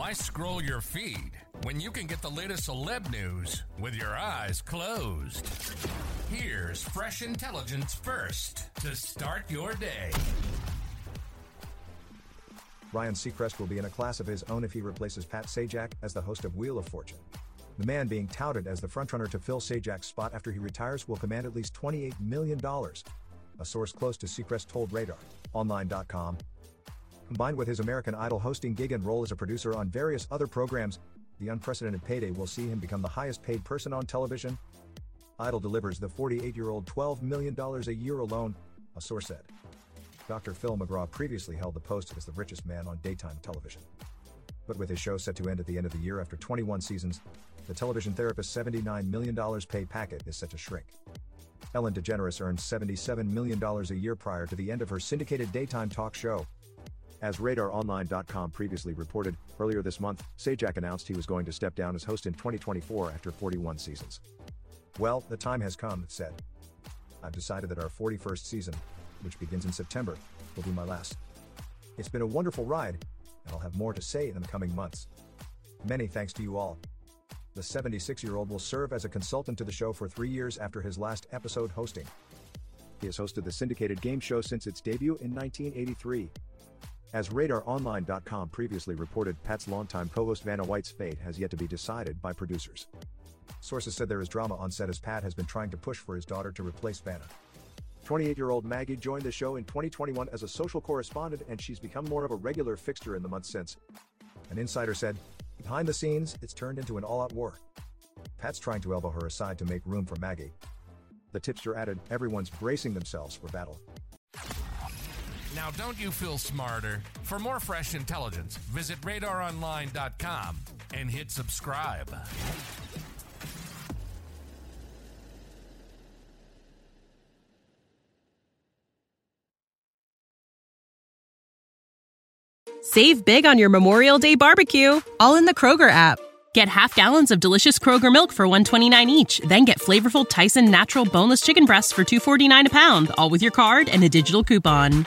Why scroll your feed when you can get the latest celeb news with your eyes closed? Here's fresh intelligence first to start your day. Ryan Seacrest will be in a class of his own if he replaces Pat Sajak as the host of Wheel of Fortune. The man being touted as the frontrunner to fill Sajak's spot after he retires will command at least $28 million. A source close to Seacrest told Radar Online.com. Combined with his American Idol hosting gig and role as a producer on various other programs, the unprecedented payday will see him become the highest paid person on television. Idol delivers the 48 year old $12 million a year alone, a source said. Dr. Phil McGraw previously held the post as the richest man on daytime television. But with his show set to end at the end of the year after 21 seasons, the television therapist's $79 million pay packet is set to shrink. Ellen DeGeneres earned $77 million a year prior to the end of her syndicated daytime talk show. As RadarOnline.com previously reported, earlier this month, Sajak announced he was going to step down as host in 2024 after 41 seasons. Well, the time has come, said. I've decided that our 41st season, which begins in September, will be my last. It's been a wonderful ride, and I'll have more to say in the coming months. Many thanks to you all. The 76 year old will serve as a consultant to the show for three years after his last episode hosting. He has hosted the syndicated game show since its debut in 1983. As RadarOnline.com previously reported, Pat's longtime co host Vanna White's fate has yet to be decided by producers. Sources said there is drama on set as Pat has been trying to push for his daughter to replace Vanna. 28 year old Maggie joined the show in 2021 as a social correspondent, and she's become more of a regular fixture in the months since. An insider said, Behind the scenes, it's turned into an all out war. Pat's trying to elbow her aside to make room for Maggie. The tipster added, Everyone's bracing themselves for battle. Now, don't you feel smarter? For more fresh intelligence, visit radaronline.com and hit subscribe. Save big on your Memorial Day barbecue, all in the Kroger app. Get half gallons of delicious Kroger milk for 129 each, then get flavorful Tyson natural boneless chicken breasts for 249 a pound, all with your card and a digital coupon.